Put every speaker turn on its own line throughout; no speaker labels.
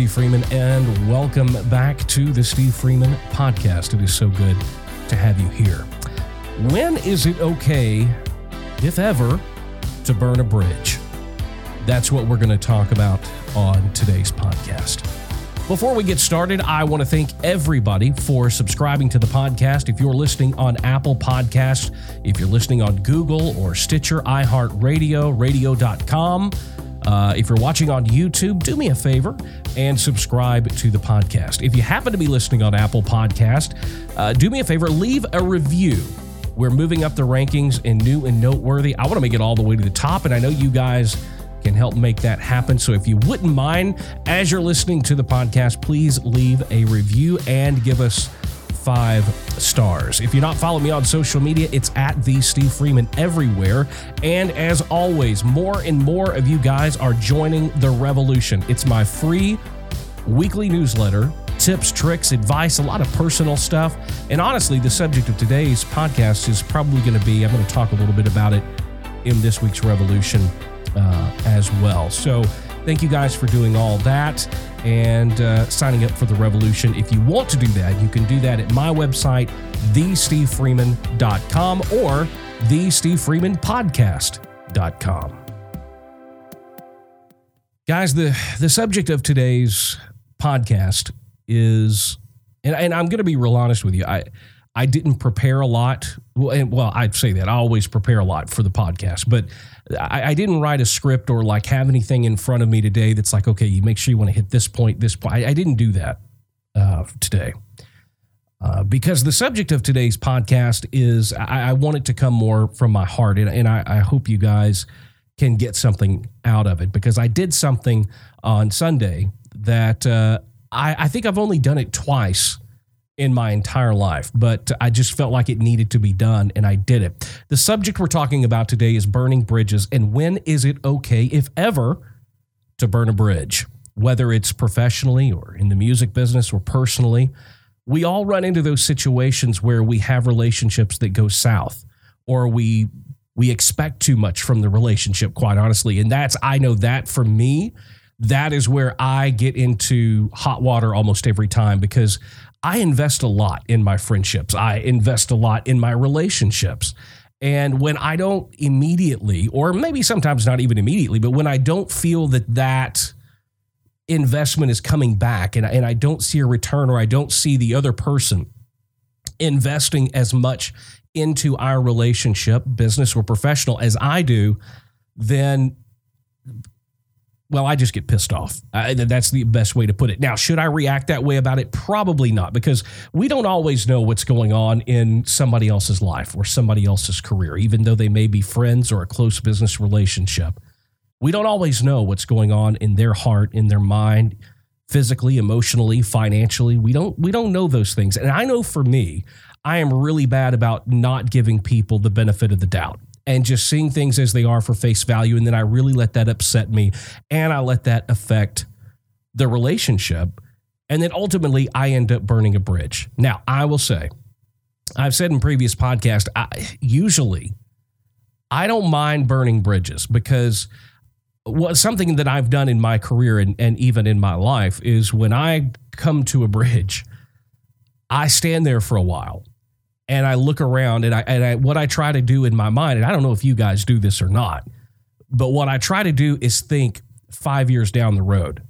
Steve Freeman, and welcome back to the Steve Freeman Podcast. It is so good to have you here. When is it okay, if ever, to burn a bridge? That's what we're going to talk about on today's podcast. Before we get started, I want to thank everybody for subscribing to the podcast. If you're listening on Apple Podcasts, if you're listening on Google or Stitcher, iHeartRadio, radio.com, uh, if you're watching on YouTube, do me a favor and subscribe to the podcast. If you happen to be listening on Apple Podcast, uh, do me a favor, leave a review. We're moving up the rankings in new and noteworthy. I want to make it all the way to the top, and I know you guys can help make that happen. So if you wouldn't mind, as you're listening to the podcast, please leave a review and give us five stars. If you're not following me on social media, it's at the Steve Freeman everywhere. And as always, more and more of you guys are joining the revolution. It's my free weekly newsletter. Tips, tricks, advice, a lot of personal stuff. And honestly, the subject of today's podcast is probably going to be I'm going to talk a little bit about it in this week's Revolution uh, as well. So, thank you guys for doing all that and uh, signing up for the revolution. If you want to do that, you can do that at my website, thestevefreeman.com or thestevefreemanpodcast.com. Guys, the, the subject of today's podcast is, and, and I'm going to be real honest with you. I, I didn't prepare a lot. Well, and, well, I'd say that I always prepare a lot for the podcast, but I, I, didn't write a script or like have anything in front of me today that's like, okay, you make sure you want to hit this point, this point. I, I didn't do that uh, today. Uh, because the subject of today's podcast is, I, I, want it to come more from my heart, and, and I, hope you guys can get something out of it. Because I did something on Sunday that uh, I, I think I've only done it twice in my entire life, but I just felt like it needed to be done and I did it. The subject we're talking about today is burning bridges and when is it okay, if ever, to burn a bridge, whether it's professionally or in the music business or personally. We all run into those situations where we have relationships that go south or we we expect too much from the relationship quite honestly and that's I know that for me that is where I get into hot water almost every time because I invest a lot in my friendships. I invest a lot in my relationships. And when I don't immediately, or maybe sometimes not even immediately, but when I don't feel that that investment is coming back and, and I don't see a return or I don't see the other person investing as much into our relationship, business or professional, as I do, then well, I just get pissed off. Uh, that's the best way to put it. Now, should I react that way about it? Probably not, because we don't always know what's going on in somebody else's life or somebody else's career, even though they may be friends or a close business relationship. We don't always know what's going on in their heart, in their mind, physically, emotionally, financially. We don't we don't know those things. And I know for me, I am really bad about not giving people the benefit of the doubt and just seeing things as they are for face value. And then I really let that upset me and I let that affect the relationship. And then ultimately, I end up burning a bridge. Now, I will say, I've said in previous podcasts, I, usually I don't mind burning bridges because what something that I've done in my career and, and even in my life is when I come to a bridge, I stand there for a while and I look around and I and I, what I try to do in my mind, and I don't know if you guys do this or not, but what I try to do is think five years down the road.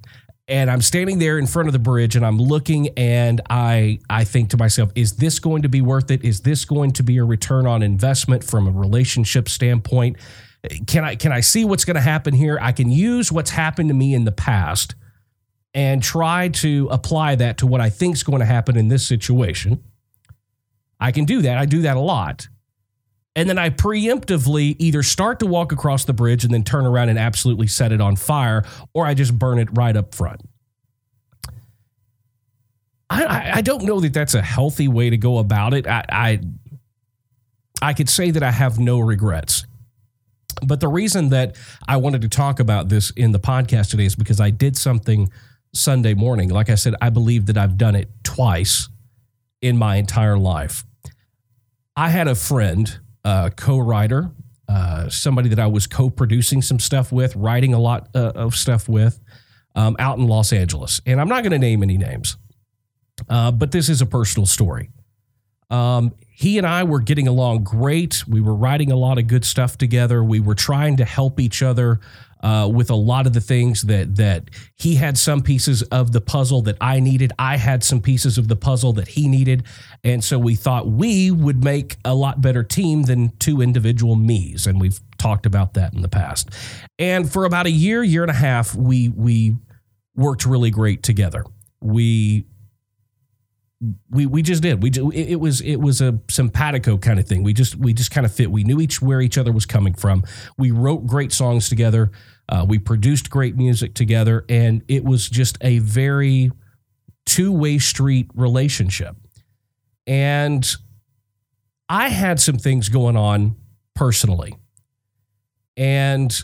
And I'm standing there in front of the bridge and I'm looking and I I think to myself, is this going to be worth it? Is this going to be a return on investment from a relationship standpoint? Can I can I see what's going to happen here? I can use what's happened to me in the past and try to apply that to what I think is going to happen in this situation I can do that. I do that a lot. And then I preemptively either start to walk across the bridge and then turn around and absolutely set it on fire, or I just burn it right up front. I, I don't know that that's a healthy way to go about it. I, I, I could say that I have no regrets. But the reason that I wanted to talk about this in the podcast today is because I did something Sunday morning. Like I said, I believe that I've done it twice in my entire life. I had a friend, a co-writer, uh, somebody that I was co-producing some stuff with, writing a lot uh, of stuff with. um, out in Los Angeles. And I'm not going to name any names, uh, but this is a personal story. Um, he and I were getting along great. We were writing a lot of good stuff together. We were trying to help each other uh, with a lot of the things that that he had some pieces of the puzzle that I needed. I had some pieces of the puzzle that he needed, and so we thought we would make a lot better team than two individual me's. And we've talked about that in the past. And for about a year, year and a half, we we worked really great together. We we we just did. We it was it was a simpatico kind of thing. We just we just kind of fit. We knew each where each other was coming from. We wrote great songs together. Uh, we produced great music together, and it was just a very two way street relationship. And I had some things going on personally, and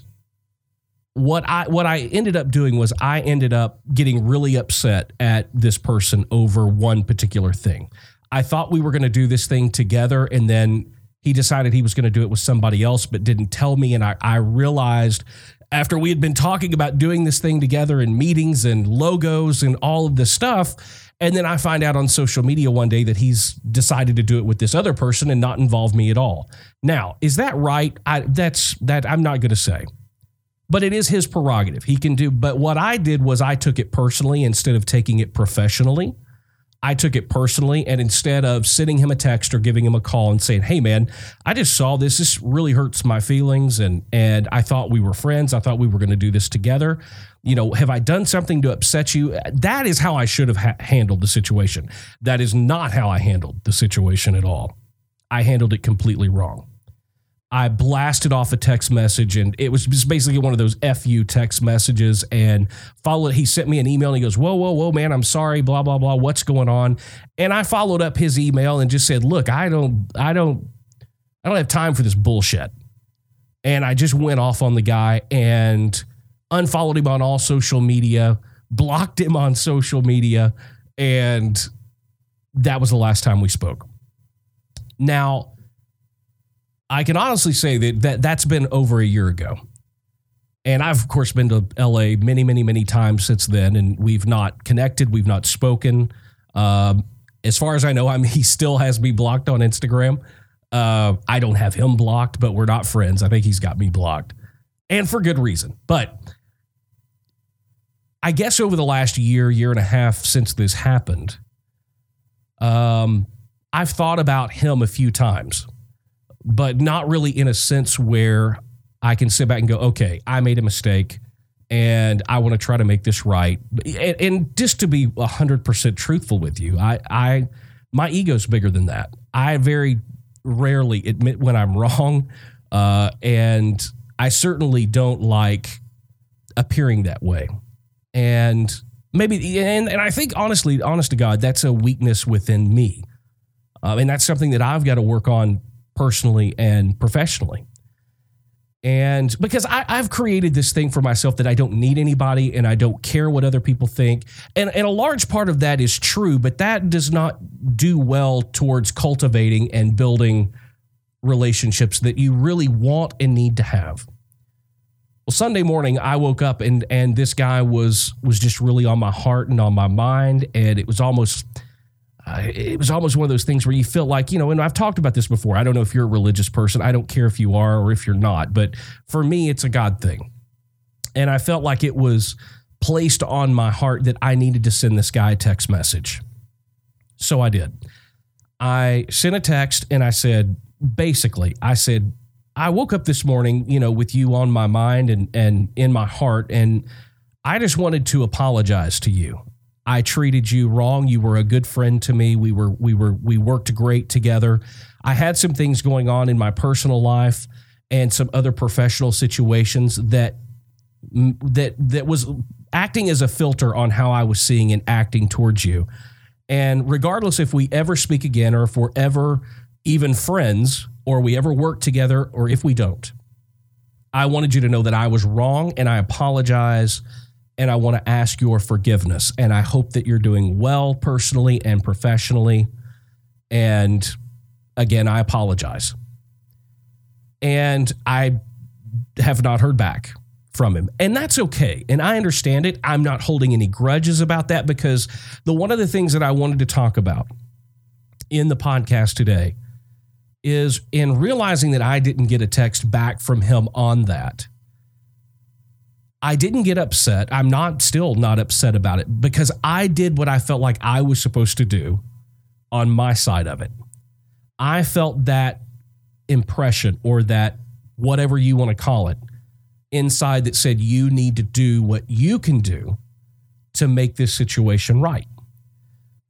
what I what I ended up doing was I ended up getting really upset at this person over one particular thing. I thought we were going to do this thing together and then he decided he was going to do it with somebody else but didn't tell me and I, I realized after we had been talking about doing this thing together in meetings and logos and all of this stuff and then I find out on social media one day that he's decided to do it with this other person and not involve me at all. Now, is that right? I that's that I'm not going to say but it is his prerogative. He can do. But what I did was I took it personally instead of taking it professionally. I took it personally, and instead of sending him a text or giving him a call and saying, "Hey, man, I just saw this. This really hurts my feelings, and and I thought we were friends. I thought we were going to do this together. You know, have I done something to upset you? That is how I should have ha- handled the situation. That is not how I handled the situation at all. I handled it completely wrong. I blasted off a text message and it was just basically one of those FU text messages and followed he sent me an email and he goes, Whoa, whoa, whoa, man, I'm sorry, blah, blah, blah. What's going on? And I followed up his email and just said, Look, I don't, I don't, I don't have time for this bullshit. And I just went off on the guy and unfollowed him on all social media, blocked him on social media, and that was the last time we spoke. Now, I can honestly say that, that that's been over a year ago. And I've, of course, been to LA many, many, many times since then, and we've not connected. We've not spoken. Um, as far as I know, I mean, he still has me blocked on Instagram. Uh, I don't have him blocked, but we're not friends. I think he's got me blocked, and for good reason. But I guess over the last year, year and a half since this happened, um, I've thought about him a few times but not really in a sense where I can sit back and go, okay, I made a mistake and I want to try to make this right. And, and just to be 100% truthful with you, I, I, my ego's bigger than that. I very rarely admit when I'm wrong. Uh, and I certainly don't like appearing that way. And maybe, and, and I think honestly, honest to God, that's a weakness within me. Uh, and that's something that I've got to work on personally and professionally. And because I, have created this thing for myself that I don't need anybody and I don't care what other people think. And, and a large part of that is true, but that does not do well towards cultivating and building relationships that you really want and need to have. Well, Sunday morning I woke up and and this guy was was just really on my heart and on my mind and it was almost Uh, it was almost one of those things where you feel like, you know, and I've talked about this before. I don't know if you're a religious person. I don't care if you are or if you're not, but for me, it's a God thing. And I felt like it was placed on my heart that I needed to send this guy a text message. So I did. I sent a text and I said, basically, I said, I woke up this morning, you know, with you on my mind and, and in my heart, and I just wanted to apologize to you. I treated you wrong. You were a good friend to me. We were we were we worked great together. I had some things going on in my personal life and some other professional situations that that that was acting as a filter on how I was seeing and acting towards you. And regardless if we ever speak again or if we're ever even friends or we ever work together or if we don't, I wanted you to know that I was wrong and I apologize and I want to ask your forgiveness. And I hope that you're doing well personally and professionally. And again, I apologize. And I have not heard back from him. And that's okay. And I understand it. I'm not holding any grudges about that because the one of the things that I wanted to talk about in the podcast today is in realizing that I didn't get a text back from him on that. I didn't get upset. I'm not still not upset about it because I did what I felt like I was supposed to do on my side of it. I felt that impression or that whatever you want to call it inside that said you need to do what you can do to make this situation right.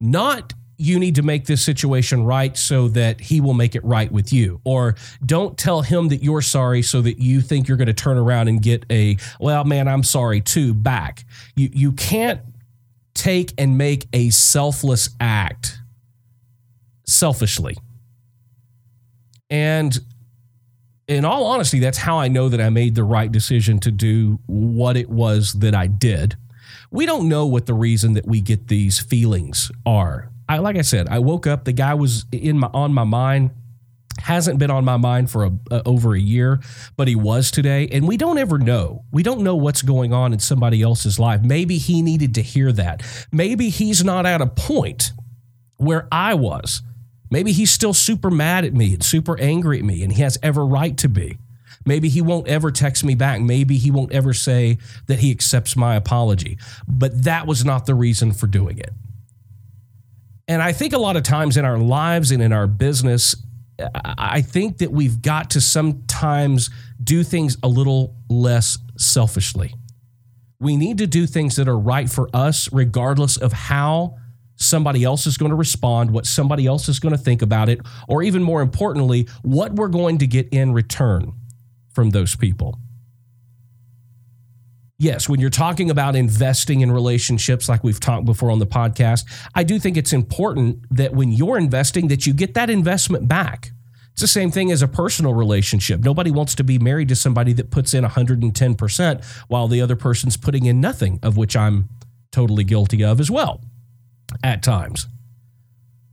Not you need to make this situation right so that he will make it right with you. Or don't tell him that you're sorry so that you think you're going to turn around and get a, well, man, I'm sorry too back. You, you can't take and make a selfless act selfishly. And in all honesty, that's how I know that I made the right decision to do what it was that I did. We don't know what the reason that we get these feelings are. I like I said, I woke up, the guy was in my on my mind hasn't been on my mind for a, over a year, but he was today. And we don't ever know. We don't know what's going on in somebody else's life. Maybe he needed to hear that. Maybe he's not at a point where I was. Maybe he's still super mad at me and super angry at me, and he has every right to be. Maybe he won't ever text me back. Maybe he won't ever say that he accepts my apology. But that was not the reason for doing it. And I think a lot of times in our lives and in our business, I think that we've got to sometimes do things a little less selfishly. We need to do things that are right for us, regardless of how somebody else is going to respond, what somebody else is going to think about it, or even more importantly, what we're going to get in return from those people. Yes, when you're talking about investing in relationships like we've talked before on the podcast, I do think it's important that when you're investing that you get that investment back. It's the same thing as a personal relationship. Nobody wants to be married to somebody that puts in 110% while the other person's putting in nothing, of which I'm totally guilty of as well at times.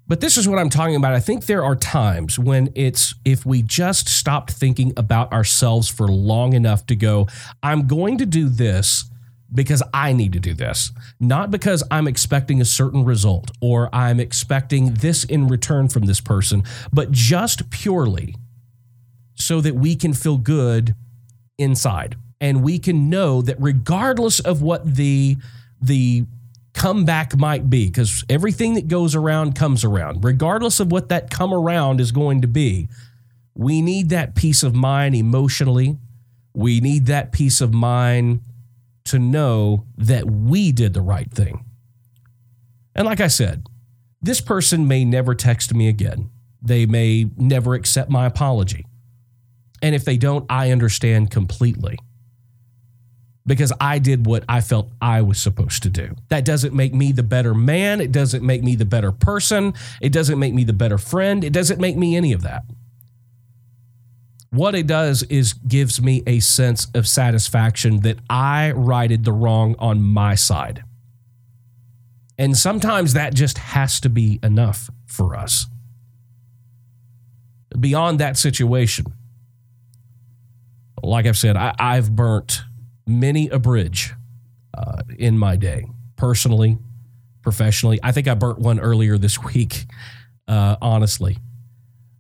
But this is what I'm talking about. I think there are times when it's if we just stopped thinking about ourselves for long enough to go, I'm going to do this because I need to do this, not because I'm expecting a certain result or I'm expecting this in return from this person, but just purely so that we can feel good inside and we can know that regardless of what the the comeback might be because everything that goes around comes around. Regardless of what that come around is going to be, we need that peace of mind emotionally. We need that peace of mind to know that we did the right thing. And like I said, this person may never text me again. They may never accept my apology. And if they don't, I understand completely because I did what I felt I was supposed to do. That doesn't make me the better man. It doesn't make me the better person. It doesn't make me the better friend. It doesn't make me any of that. What it does is gives me a sense of satisfaction that I righted the wrong on my side. And sometimes that just has to be enough for us. Beyond that situation, like I've said, I, have burnt many a bridge uh, in my day, personally, professionally. I think I burnt one earlier this week, uh, honestly.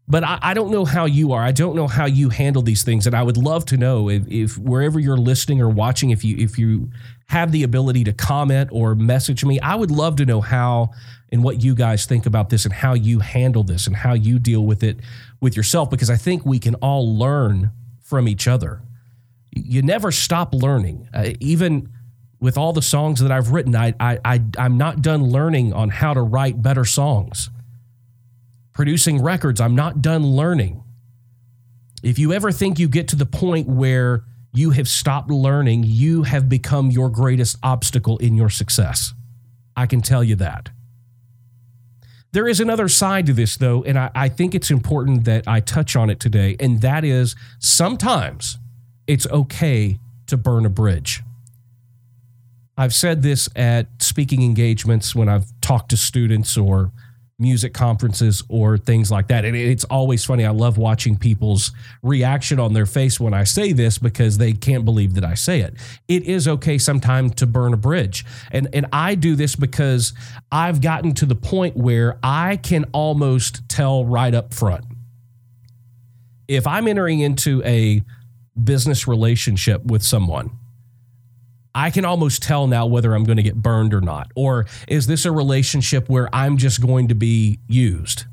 But I, I, don't know how you are. I don't know how you handle these things, and I would love to know if, if wherever you're listening or watching, if you if you have the ability to comment or message me, I would love to know how and what you guys think about this and how you handle this and how you deal with it with yourself, because I think we can all learn from each other you never stop learning. Uh, even with all the songs that I've written, I, I, I, I'm not done learning on how to write better songs. Producing records, I'm not done learning. If you ever think you get to the point where you have stopped learning, you have become your greatest obstacle in your success. I can tell you that. There is another side to this, though, and I, I think it's important that I touch on it today, and that is sometimes it's okay to burn a bridge. I've said this at speaking engagements when I've talked to students or music conferences or things like that. And it's always funny. I love watching people's reaction on their face when I say this because they can't believe that I say it. It is okay sometimes to burn a bridge. And and I do this because I've gotten to the point where I can almost tell right up front. If I'm entering into a business relationship with someone I can almost tell now whether I'm going to get burned or not. Or is this a relationship where I'm just going to be used?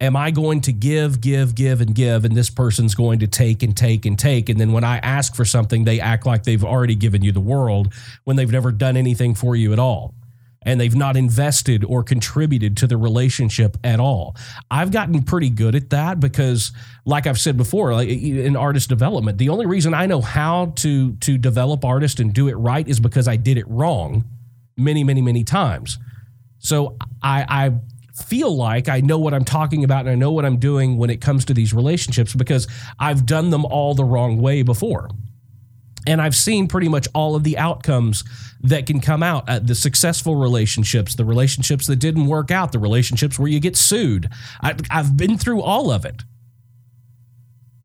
Am I going to give, give, give, and give, and this person's going to take and take and take? And then when I ask for something, they act like they've already given you the world when they've never done anything for you at all and they've not invested or contributed to the relationship at all. I've gotten pretty good at that because like I've said before, like in artist development, the only reason I know how to to develop artists and do it right is because I did it wrong many, many, many times. So I, I feel like I know what I'm talking about and I know what I'm doing when it comes to these relationships because I've done them all the wrong way before. And I've seen pretty much all of the outcomes that can come out uh, the successful relationships, the relationships that didn't work out, the relationships where you get sued. I, I've been through all of it.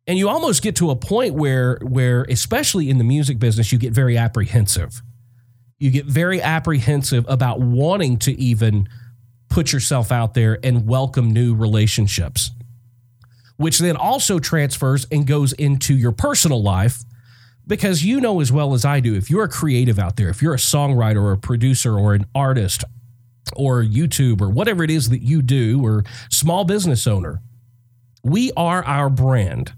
And you almost get to a point where, where, especially in the music business, you get very apprehensive. You get very apprehensive about wanting to even put yourself out there and welcome new relationships, which then also transfers and goes into your personal life because you know as well as I do, if you're a creative out there, if you're a songwriter or a producer or an artist or YouTube or whatever it is that you do or small business owner, we are our brand.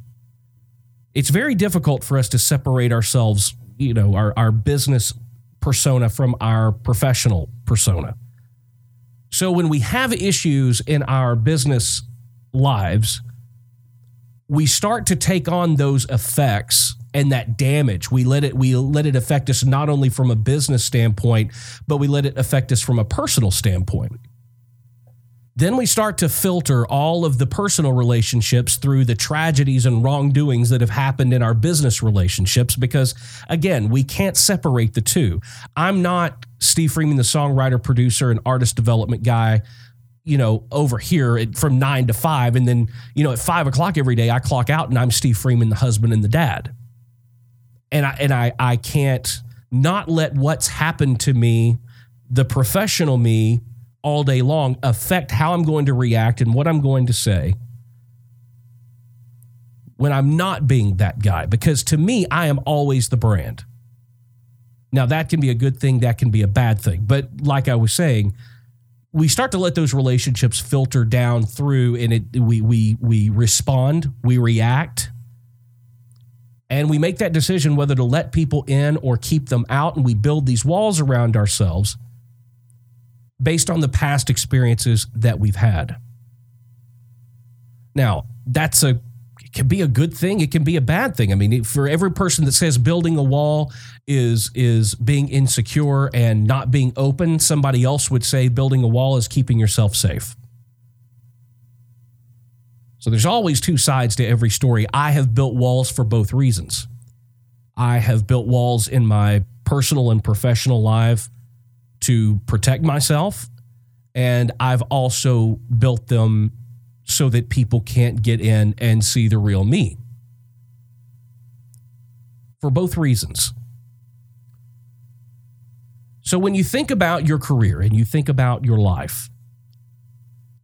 It's very difficult for us to separate ourselves, you know, our, our business persona from our professional persona. So when we have issues in our business lives, we start to take on those effects and that damage we let it we let it affect us not only from a business standpoint but we let it affect us from a personal standpoint then we start to filter all of the personal relationships through the tragedies and wrongdoings that have happened in our business relationships because, again, we can't separate the two. I'm not Steve Freeman, the songwriter, producer, and artist development guy you know, over here at, from nine to five. And then, you know, at five o'clock every day, I clock out and I'm Steve Freeman, the husband and the dad and I and I I can't not let what's happened to me, the professional me, all day long affect how I'm going to react and what I'm going to say when I'm not being that guy. Because to me, I am always the brand. Now, that can be a good thing, that can be a bad thing. But like I was saying, we start to let those relationships filter down through and it we we we respond, we react and we make that decision whether to let people in or keep them out. And we build these walls around ourselves based on the past experiences that we've had. Now, that's a it can be a good thing, it can be a bad thing. I mean, for every person that says building a wall is is being insecure and not being open, somebody else would say building a wall is keeping yourself safe. So there's always two sides to every story. I have built walls for both reasons. I have built walls in my personal and professional life to protect myself. And I've also built them so that people can't get in and see the real me. For both reasons. So when you think about your career and you think about your life,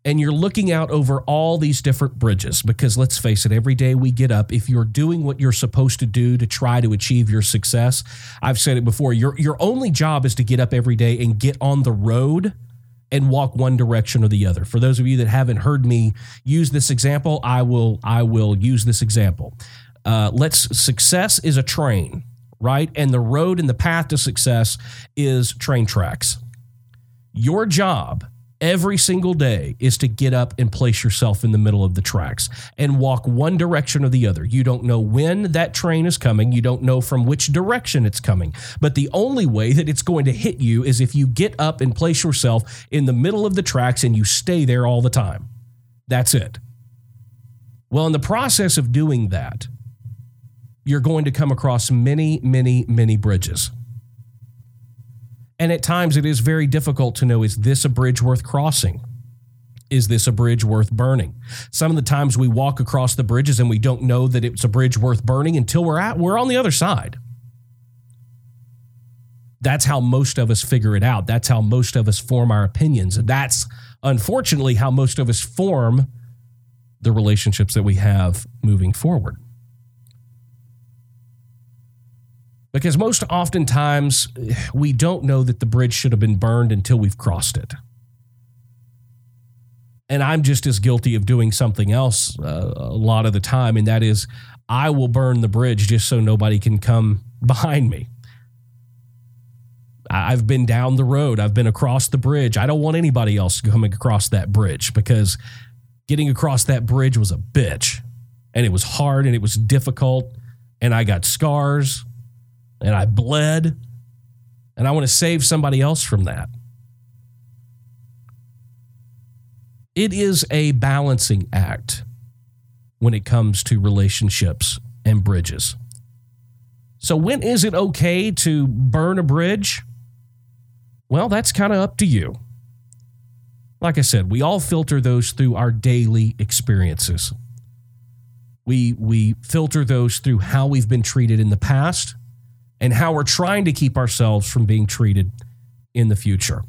and you're looking out over all these different bridges because let's face it every day we get up if you're doing what you're supposed to do to try to achieve your success i've said it before your your only job is to get up every day and get on the road and walk one direction or the other. For those of you that haven't heard me use this example i will i will use this example. Uh, let's success is a train right? And the road and the path to success is train tracks. Your job every single day is to get up and place yourself in the middle of the tracks and walk one direction or the other. You don't know when that train is coming, you don't know from which direction it's coming. But the only way that it's going to hit you is if you get up and place yourself in the middle of the tracks and you stay there all the time. That's it. Well, in the process of doing that, you're going to come across many, many, many bridges. And at times it is very difficult to know is this a bridge worth crossing? is this a bridge worth burning? Some of the times we walk across the bridges and we don't know that it's a bridge worth burning until we're at we're on the other side. That's how most of us figure it out. That's how most of us form our opinions. And that's unfortunately how most of us form the relationships that we have moving forward. Because most oftentimes we don't know that the bridge should have been burned until we've crossed it. And I'm just as guilty of doing something else uh, a lot of the time, and that is I will burn the bridge just so nobody can come behind me. I've been down the road. I've been across the bridge. I don't want anybody else coming across that bridge because getting across that bridge was a bitch. And it was hard and it was difficult. And I got scars and I bled. And I want to save somebody else from that. It is a balancing act when it comes to relationships and bridges. So, when is it okay to burn a bridge? Well, that's kind of up to you. Like I said, we all filter those through our daily experiences. We, we filter those through how we've been treated in the past and how we're trying to keep ourselves from being treated in the future.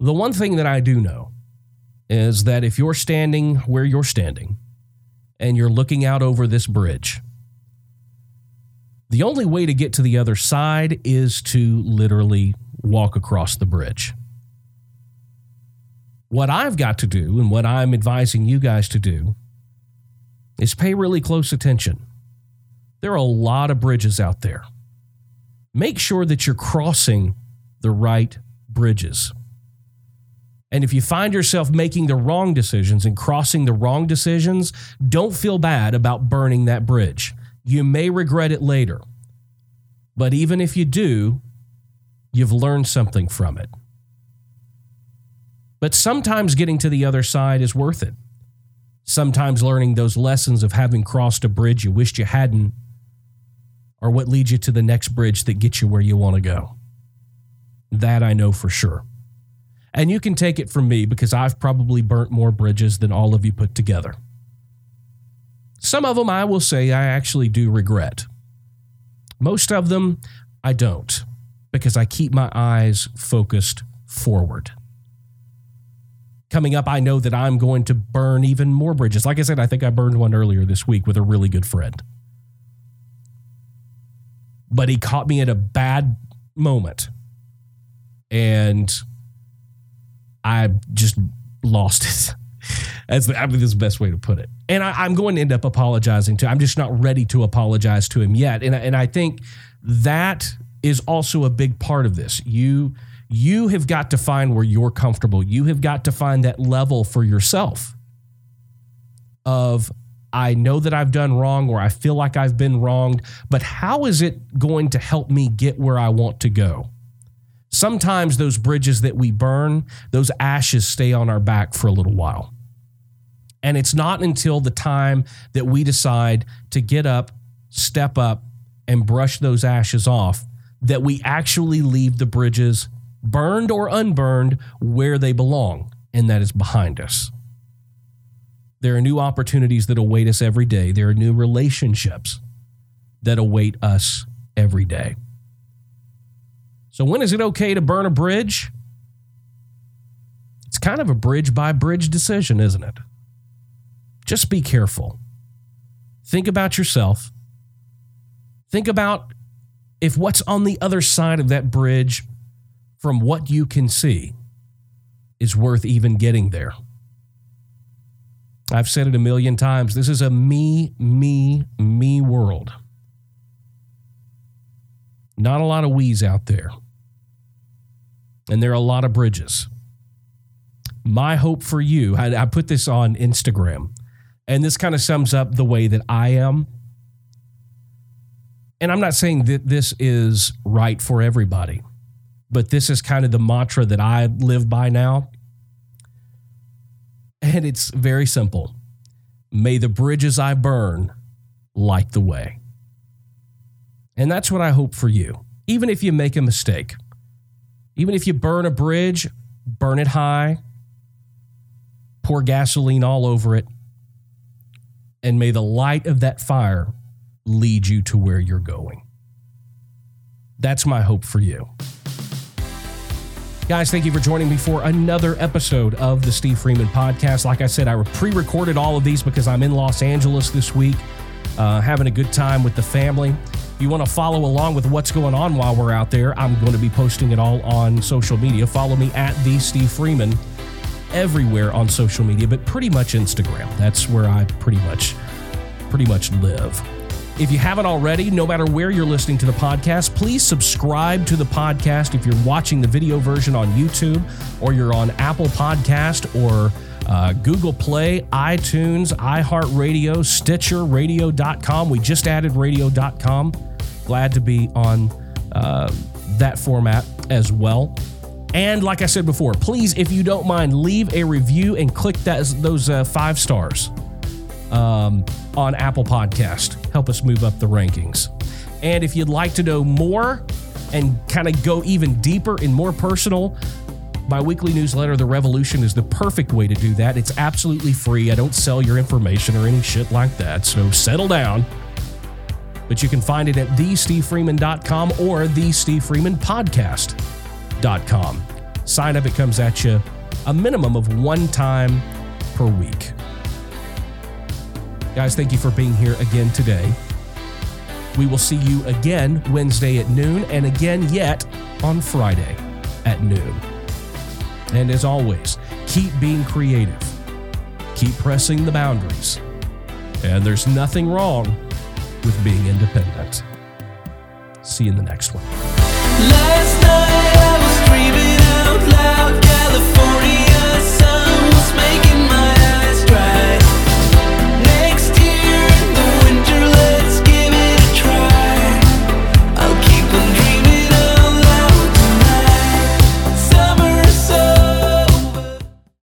The one thing that I do know is that if you're standing where you're standing and you're looking out over this bridge, the only way to get to the other side is to literally walk across the bridge. What I've got to do and what I'm advising you guys to do is pay really close attention. There are a lot of bridges out there. Make sure that you're crossing the right bridges. And if you find yourself making the wrong decisions and crossing the wrong decisions, don't feel bad about burning that bridge. You may regret it later. But even if you do, you've learned something from it. But sometimes getting to the other side is worth it. Sometimes learning those lessons of having crossed a bridge you wished you hadn't are what leads you to the next bridge that gets you where you want to go. That I know for sure. And you can take it from me because I've probably burnt more bridges than all of you put together. Some of them I will say I actually do regret. Most of them I don't because I keep my eyes focused forward. Coming up, I know that I'm going to burn even more bridges. Like I said, I think I burned one earlier this week with a really good friend. But he caught me at a bad moment. And I just lost it. That's the, I mean, the best way to put it. And I, am going to end up apologizing to. I'm just not ready to apologize to him yet. And and I think that is also a big part of this. You you have got to find where you're comfortable. You have got to find that level for yourself. Of I know that I've done wrong or I feel like I've been wronged, but how is it going to help me get where I want to go? Sometimes those bridges that we burn, those ashes stay on our back for a little while. And it's not until the time that we decide to get up, step up, and brush those ashes off that we actually leave the bridges, burned or unburned, where they belong, and that is behind us. There are new opportunities that await us every day. There are new relationships that await us every day. So, when is it okay to burn a bridge? It's kind of a bridge by bridge decision, isn't it? just be careful. Think about yourself. Think about if what's on the other side of that bridge from what you can see is worth even getting there. I've said it a million times. This is a me, me, me world. Not a lot of we's out there. And there are a lot of bridges. My hope for you, I, I put this on Instagram. And this kind of sums up the way that I am. And I'm not saying that this is right for everybody, but this is kind of the mantra that I live by now. And it's very simple May the bridges I burn light the way. And that's what I hope for you. Even if you make a mistake, even if you burn a bridge, burn it high, pour gasoline all over it, and may the light of that fire lead you to where you're going. That's my hope for you. Guys, thank you for joining me for another episode of the Steve Freeman Podcast. Like I said, I pre recorded all of these because I'm in Los Angeles this week, uh, having a good time with the family. If you want to follow along with what's going on while we're out there, I'm going to be posting it all on social media. Follow me at the Steve Freeman everywhere on social media, but pretty much Instagram. That's where I pretty much pretty much live. If you haven't already, no matter where you're listening to the podcast, please subscribe to the podcast if you're watching the video version on YouTube or you're on Apple Podcast or uh, Google Play, iTunes, iHeartRadio, Stitcher, radio.com. We just added radio.com. Glad to be on uh, that format as well. And like I said before, please, if you don't mind, leave a review and click that, those uh, five stars um, on Apple Podcast. Help us move up the rankings. And if you'd like to know more and kind of go even deeper and more personal, my weekly newsletter, The Revolution, is the perfect way to do that. It's absolutely free. I don't sell your information or any shit like that. So settle down. But you can find it at thestevefreeman.com or thestevefreemanpodcast.com. Sign up, it comes at you a minimum of one time per week. Guys, thank you for being here again today. We will see you again Wednesday at noon and again yet on Friday at noon. And as always, keep being creative, keep pressing the boundaries, and there's nothing wrong with being independent. See you in the next one.